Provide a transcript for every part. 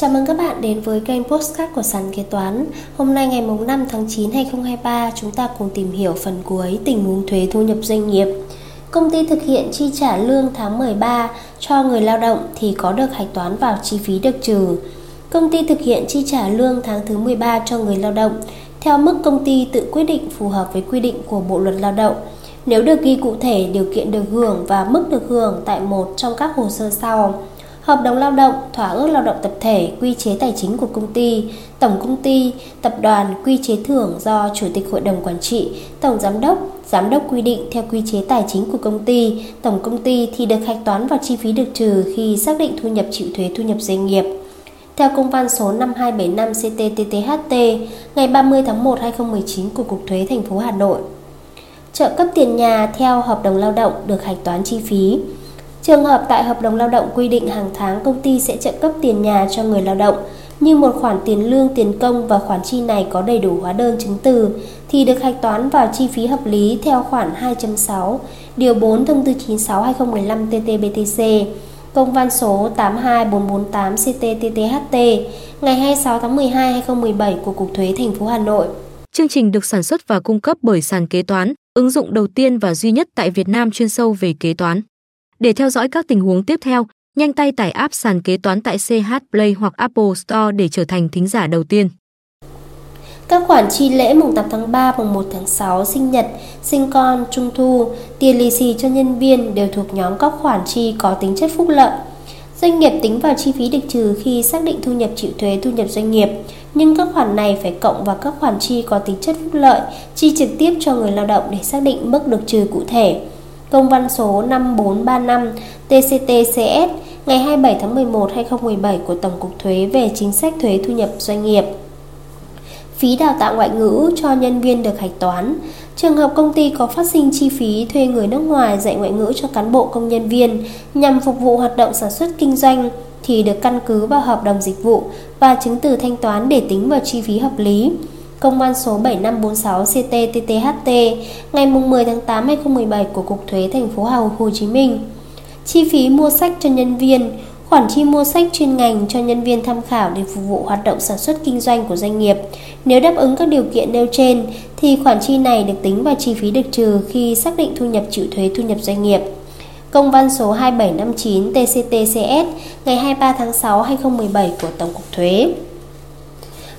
Chào mừng các bạn đến với kênh Postcard của Sàn Kế Toán. Hôm nay ngày 5 tháng 9 2023, chúng ta cùng tìm hiểu phần cuối tình huống thuế thu nhập doanh nghiệp. Công ty thực hiện chi trả lương tháng 13 cho người lao động thì có được hạch toán vào chi phí được trừ. Công ty thực hiện chi trả lương tháng thứ 13 cho người lao động theo mức công ty tự quyết định phù hợp với quy định của Bộ luật Lao động. Nếu được ghi cụ thể điều kiện được hưởng và mức được hưởng tại một trong các hồ sơ sau hợp đồng lao động, thỏa ước lao động tập thể, quy chế tài chính của công ty, tổng công ty, tập đoàn, quy chế thưởng do chủ tịch hội đồng quản trị, tổng giám đốc, giám đốc quy định theo quy chế tài chính của công ty, tổng công ty thì được hạch toán vào chi phí được trừ khi xác định thu nhập chịu thuế thu nhập doanh nghiệp. Theo công văn số 5275 CTTTHT ngày 30 tháng 1 2019 của Cục Thuế thành phố Hà Nội. Trợ cấp tiền nhà theo hợp đồng lao động được hạch toán chi phí. Trường hợp tại hợp đồng lao động quy định hàng tháng công ty sẽ trợ cấp tiền nhà cho người lao động như một khoản tiền lương, tiền công và khoản chi này có đầy đủ hóa đơn chứng từ thì được hạch toán vào chi phí hợp lý theo khoản 2.6 điều 4 thông tư 96/2015 TT-BTC công văn số 82448 CT-TTHT ngày 26 tháng 12 2017 của Cục Thuế thành phố Hà Nội. Chương trình được sản xuất và cung cấp bởi sàn kế toán, ứng dụng đầu tiên và duy nhất tại Việt Nam chuyên sâu về kế toán. Để theo dõi các tình huống tiếp theo, nhanh tay tải app sàn kế toán tại CH Play hoặc Apple Store để trở thành thính giả đầu tiên. Các khoản chi lễ mùng 8 tháng 3, mùng 1 tháng 6, sinh nhật, sinh con, trung thu, tiền lì xì cho nhân viên đều thuộc nhóm các khoản chi có tính chất phúc lợi. Doanh nghiệp tính vào chi phí được trừ khi xác định thu nhập chịu thuế thu nhập doanh nghiệp, nhưng các khoản này phải cộng vào các khoản chi có tính chất phúc lợi, chi trực tiếp cho người lao động để xác định mức được trừ cụ thể công văn số 5435 TCTCS ngày 27 tháng 11 2017 của Tổng cục Thuế về chính sách thuế thu nhập doanh nghiệp. Phí đào tạo ngoại ngữ cho nhân viên được hạch toán. Trường hợp công ty có phát sinh chi phí thuê người nước ngoài dạy ngoại ngữ cho cán bộ công nhân viên nhằm phục vụ hoạt động sản xuất kinh doanh thì được căn cứ vào hợp đồng dịch vụ và chứng từ thanh toán để tính vào chi phí hợp lý công văn số 7546 CT-TTHT ngày 10 tháng 8 2017 của Cục Thuế thành phố Hồ Chí Minh. Chi phí mua sách cho nhân viên, khoản chi mua sách chuyên ngành cho nhân viên tham khảo để phục vụ hoạt động sản xuất kinh doanh của doanh nghiệp. Nếu đáp ứng các điều kiện nêu trên thì khoản chi này được tính vào chi phí được trừ khi xác định thu nhập chịu thuế thu nhập doanh nghiệp. Công văn số 2759 TCTCS ngày 23 tháng 6 2017 của Tổng cục Thuế.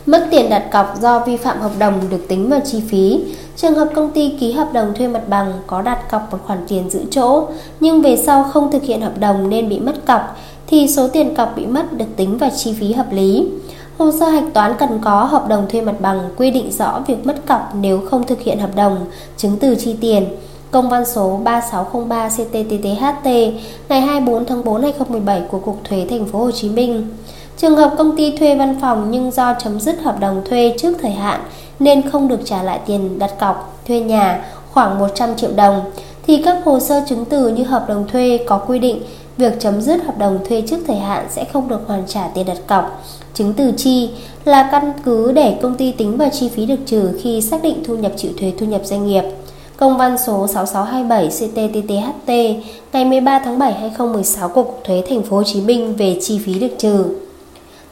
Mức tiền đặt cọc do vi phạm hợp đồng được tính vào chi phí. Trường hợp công ty ký hợp đồng thuê mặt bằng có đặt cọc một khoản tiền giữ chỗ, nhưng về sau không thực hiện hợp đồng nên bị mất cọc, thì số tiền cọc bị mất được tính vào chi phí hợp lý. Hồ sơ hạch toán cần có hợp đồng thuê mặt bằng quy định rõ việc mất cọc nếu không thực hiện hợp đồng, chứng từ chi tiền. Công văn số 3603 CTTTHT ngày 24 tháng 4 2017 của Cục Thuế Thành phố Hồ Chí Minh. Trường hợp công ty thuê văn phòng nhưng do chấm dứt hợp đồng thuê trước thời hạn nên không được trả lại tiền đặt cọc, thuê nhà khoảng 100 triệu đồng, thì các hồ sơ chứng từ như hợp đồng thuê có quy định việc chấm dứt hợp đồng thuê trước thời hạn sẽ không được hoàn trả tiền đặt cọc. Chứng từ chi là căn cứ để công ty tính vào chi phí được trừ khi xác định thu nhập chịu thuế thu nhập doanh nghiệp. Công văn số 6627 CTTTHT ngày 13 tháng 7 2016 của Cục Thuế Thành phố Hồ Chí Minh về chi phí được trừ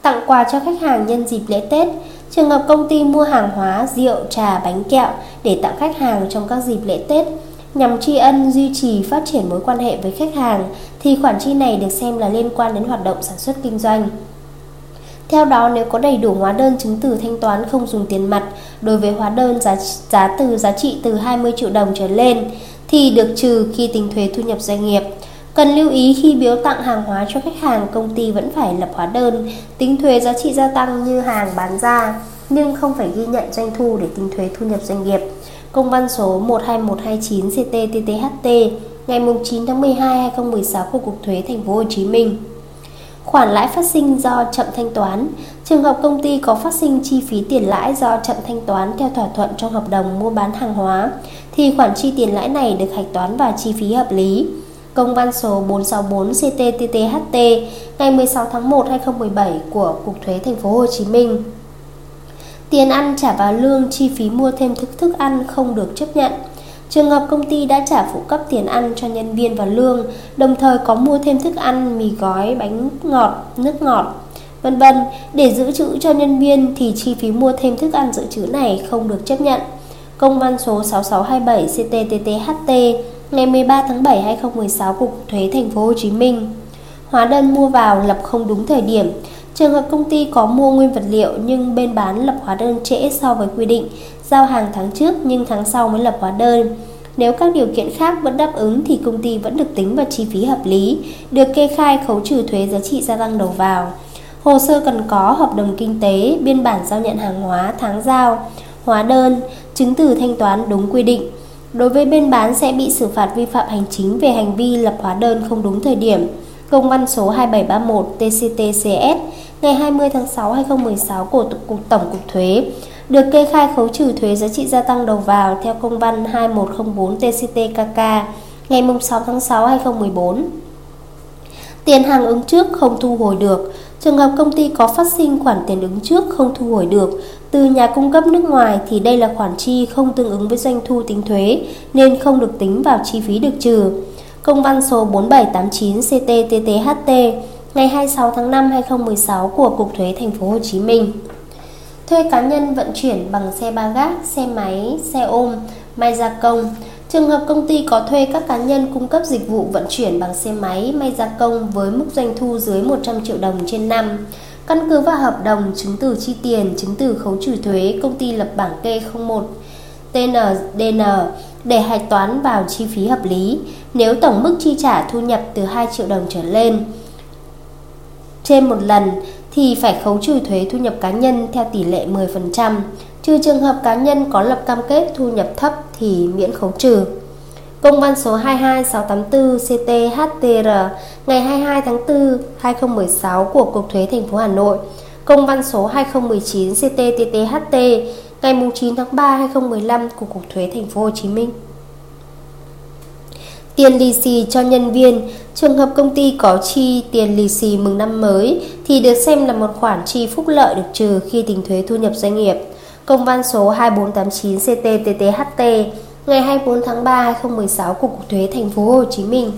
tặng quà cho khách hàng nhân dịp lễ Tết. Trường hợp công ty mua hàng hóa, rượu, trà, bánh kẹo để tặng khách hàng trong các dịp lễ Tết nhằm tri ân duy trì phát triển mối quan hệ với khách hàng thì khoản chi này được xem là liên quan đến hoạt động sản xuất kinh doanh. Theo đó, nếu có đầy đủ hóa đơn chứng từ thanh toán không dùng tiền mặt đối với hóa đơn giá, giá từ giá trị từ 20 triệu đồng trở lên thì được trừ khi tính thuế thu nhập doanh nghiệp. Cần lưu ý khi biếu tặng hàng hóa cho khách hàng, công ty vẫn phải lập hóa đơn, tính thuế giá trị gia tăng như hàng bán ra, nhưng không phải ghi nhận doanh thu để tính thuế thu nhập doanh nghiệp. Công văn số 12129 CTTTHT ngày 9 tháng 12 2016 của Cục Thuế Thành phố Hồ Chí Minh. Khoản lãi phát sinh do chậm thanh toán. Trường hợp công ty có phát sinh chi phí tiền lãi do chậm thanh toán theo thỏa thuận trong hợp đồng mua bán hàng hóa thì khoản chi tiền lãi này được hạch toán vào chi phí hợp lý công văn số 464 CTTTHT ngày 16 tháng 1 2017 của Cục Thuế Thành phố Hồ Chí Minh. Tiền ăn trả vào lương chi phí mua thêm thức thức ăn không được chấp nhận. Trường hợp công ty đã trả phụ cấp tiền ăn cho nhân viên và lương, đồng thời có mua thêm thức ăn, mì gói, bánh ngọt, nước ngọt, vân vân. Để giữ trữ cho nhân viên thì chi phí mua thêm thức ăn dự trữ này không được chấp nhận. Công văn số 6627 CTTTHT ngày 13 tháng 7 2016 của Cục Thuế Thành phố Hồ Chí Minh. Hóa đơn mua vào lập không đúng thời điểm. Trường hợp công ty có mua nguyên vật liệu nhưng bên bán lập hóa đơn trễ so với quy định, giao hàng tháng trước nhưng tháng sau mới lập hóa đơn. Nếu các điều kiện khác vẫn đáp ứng thì công ty vẫn được tính vào chi phí hợp lý, được kê khai khấu trừ thuế giá trị gia tăng đầu vào. Hồ sơ cần có hợp đồng kinh tế, biên bản giao nhận hàng hóa tháng giao, hóa đơn, chứng từ thanh toán đúng quy định. Đối với bên bán sẽ bị xử phạt vi phạm hành chính về hành vi lập hóa đơn không đúng thời điểm. Công văn số 2731 TCTCS ngày 20 tháng 6 2016 của Cục, Tổng cục Thuế được kê khai khấu trừ thuế giá trị gia tăng đầu vào theo công văn 2104 TCTKK ngày 6 tháng 6 2014. Tiền hàng ứng trước không thu hồi được. Trường hợp công ty có phát sinh khoản tiền ứng trước không thu hồi được từ nhà cung cấp nước ngoài thì đây là khoản chi không tương ứng với doanh thu tính thuế nên không được tính vào chi phí được trừ. Công văn số 4789 CTTTHT ngày 26 tháng 5 2016 của Cục Thuế Thành phố Hồ Chí Minh. Thuê cá nhân vận chuyển bằng xe ba gác, xe máy, xe ôm, may gia công. Trường hợp công ty có thuê các cá nhân cung cấp dịch vụ vận chuyển bằng xe máy, may gia công với mức doanh thu dưới 100 triệu đồng trên năm. Căn cứ vào hợp đồng, chứng từ chi tiền, chứng từ khấu trừ thuế, công ty lập bảng kê 01 TNDN để hạch toán vào chi phí hợp lý. Nếu tổng mức chi trả thu nhập từ 2 triệu đồng trở lên trên một lần thì phải khấu trừ thuế thu nhập cá nhân theo tỷ lệ 10%, trừ trường hợp cá nhân có lập cam kết thu nhập thấp thì miễn khấu trừ. Công văn số 22684 CTHTR ngày 22 tháng 4 2016 của Cục Thuế thành phố Hà Nội, công văn số 2019 CTTTHT ngày 9 tháng 3 2015 của Cục Thuế thành phố Hồ Chí Minh. Tiền lì xì cho nhân viên, trường hợp công ty có chi tiền lì xì mừng năm mới thì được xem là một khoản chi phúc lợi được trừ khi tính thuế thu nhập doanh nghiệp. Công văn số 2489 CT-TTHT ngày 24 tháng 3 2016 của Cục Thuế Thành phố Hồ Chí Minh.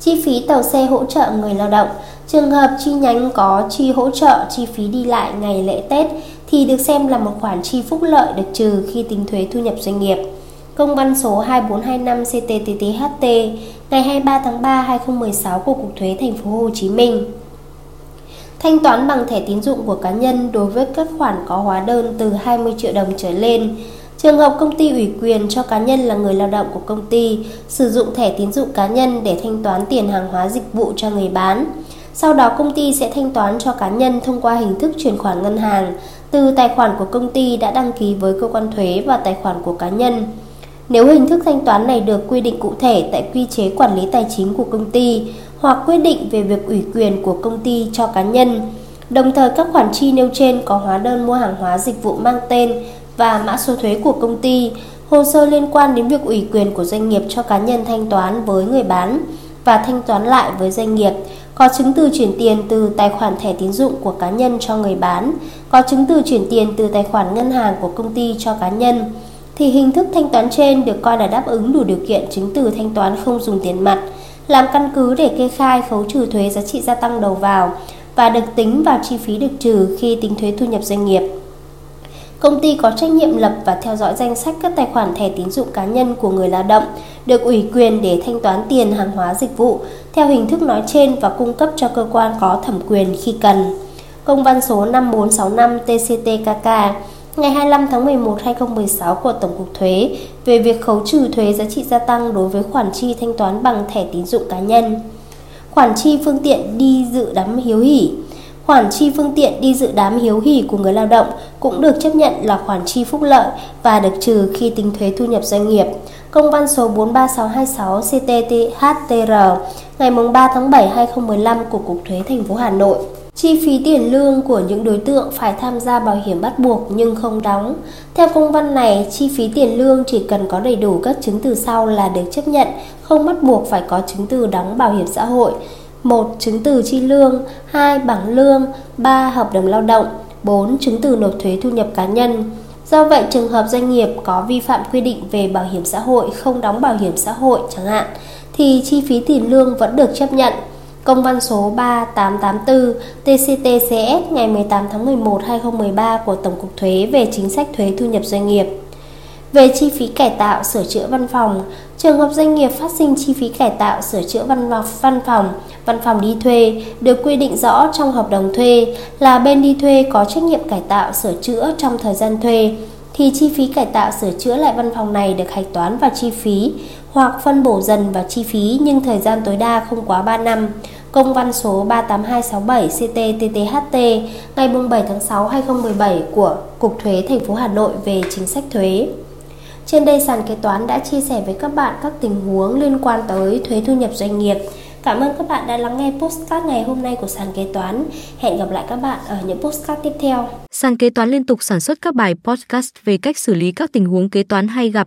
Chi phí tàu xe hỗ trợ người lao động, trường hợp chi nhánh có chi hỗ trợ chi phí đi lại ngày lễ Tết thì được xem là một khoản chi phúc lợi được trừ khi tính thuế thu nhập doanh nghiệp. Công văn số 2425 CTTTHT ngày 23 tháng 3 2016 của Cục Thuế Thành phố Hồ Chí Minh. Thanh toán bằng thẻ tín dụng của cá nhân đối với các khoản có hóa đơn từ 20 triệu đồng trở lên. Trường hợp công ty ủy quyền cho cá nhân là người lao động của công ty, sử dụng thẻ tín dụng cá nhân để thanh toán tiền hàng hóa dịch vụ cho người bán. Sau đó công ty sẽ thanh toán cho cá nhân thông qua hình thức chuyển khoản ngân hàng, từ tài khoản của công ty đã đăng ký với cơ quan thuế và tài khoản của cá nhân. Nếu hình thức thanh toán này được quy định cụ thể tại quy chế quản lý tài chính của công ty hoặc quyết định về việc ủy quyền của công ty cho cá nhân. Đồng thời các khoản chi nêu trên có hóa đơn mua hàng hóa dịch vụ mang tên và mã số thuế của công ty, hồ sơ liên quan đến việc ủy quyền của doanh nghiệp cho cá nhân thanh toán với người bán và thanh toán lại với doanh nghiệp, có chứng từ chuyển tiền từ tài khoản thẻ tín dụng của cá nhân cho người bán, có chứng từ chuyển tiền từ tài khoản ngân hàng của công ty cho cá nhân. Thì hình thức thanh toán trên được coi là đáp ứng đủ điều kiện chứng từ thanh toán không dùng tiền mặt, làm căn cứ để kê khai khấu trừ thuế giá trị gia tăng đầu vào và được tính vào chi phí được trừ khi tính thuế thu nhập doanh nghiệp. Công ty có trách nhiệm lập và theo dõi danh sách các tài khoản thẻ tín dụng cá nhân của người lao động, được ủy quyền để thanh toán tiền hàng hóa dịch vụ theo hình thức nói trên và cung cấp cho cơ quan có thẩm quyền khi cần. Công văn số 5465 TCTKK ngày 25 tháng 11 2016 của Tổng cục Thuế, về việc khấu trừ thuế giá trị gia tăng đối với khoản chi thanh toán bằng thẻ tín dụng cá nhân. Khoản chi phương tiện đi dự đám hiếu hỉ Khoản chi phương tiện đi dự đám hiếu hỉ của người lao động cũng được chấp nhận là khoản chi phúc lợi và được trừ khi tính thuế thu nhập doanh nghiệp. Công văn số 43626 CTTHTR ngày 3 tháng 7 2015 của Cục Thuế thành phố Hà Nội Chi phí tiền lương của những đối tượng phải tham gia bảo hiểm bắt buộc nhưng không đóng. Theo công văn này, chi phí tiền lương chỉ cần có đầy đủ các chứng từ sau là được chấp nhận, không bắt buộc phải có chứng từ đóng bảo hiểm xã hội. 1. Chứng từ chi lương 2. Bảng lương 3. Hợp đồng lao động 4. Chứng từ nộp thuế thu nhập cá nhân Do vậy, trường hợp doanh nghiệp có vi phạm quy định về bảo hiểm xã hội không đóng bảo hiểm xã hội chẳng hạn, thì chi phí tiền lương vẫn được chấp nhận. Công văn số 3884 TCTCS ngày 18 tháng 11 2013 của Tổng cục Thuế về chính sách thuế thu nhập doanh nghiệp. Về chi phí cải tạo, sửa chữa văn phòng, trường hợp doanh nghiệp phát sinh chi phí cải tạo, sửa chữa văn văn phòng, văn phòng đi thuê được quy định rõ trong hợp đồng thuê là bên đi thuê có trách nhiệm cải tạo, sửa chữa trong thời gian thuê thì chi phí cải tạo sửa chữa lại văn phòng này được hạch toán vào chi phí hoặc phân bổ dần vào chi phí nhưng thời gian tối đa không quá 3 năm. Công văn số 38267 CT-TTHT ngày 7 tháng 6 2017 của Cục Thuế thành phố Hà Nội về chính sách thuế. Trên đây sàn kế toán đã chia sẻ với các bạn các tình huống liên quan tới thuế thu nhập doanh nghiệp. Cảm ơn các bạn đã lắng nghe postcard ngày hôm nay của sàn kế toán. Hẹn gặp lại các bạn ở những postcard tiếp theo. Sàn kế toán liên tục sản xuất các bài podcast về cách xử lý các tình huống kế toán hay gặp,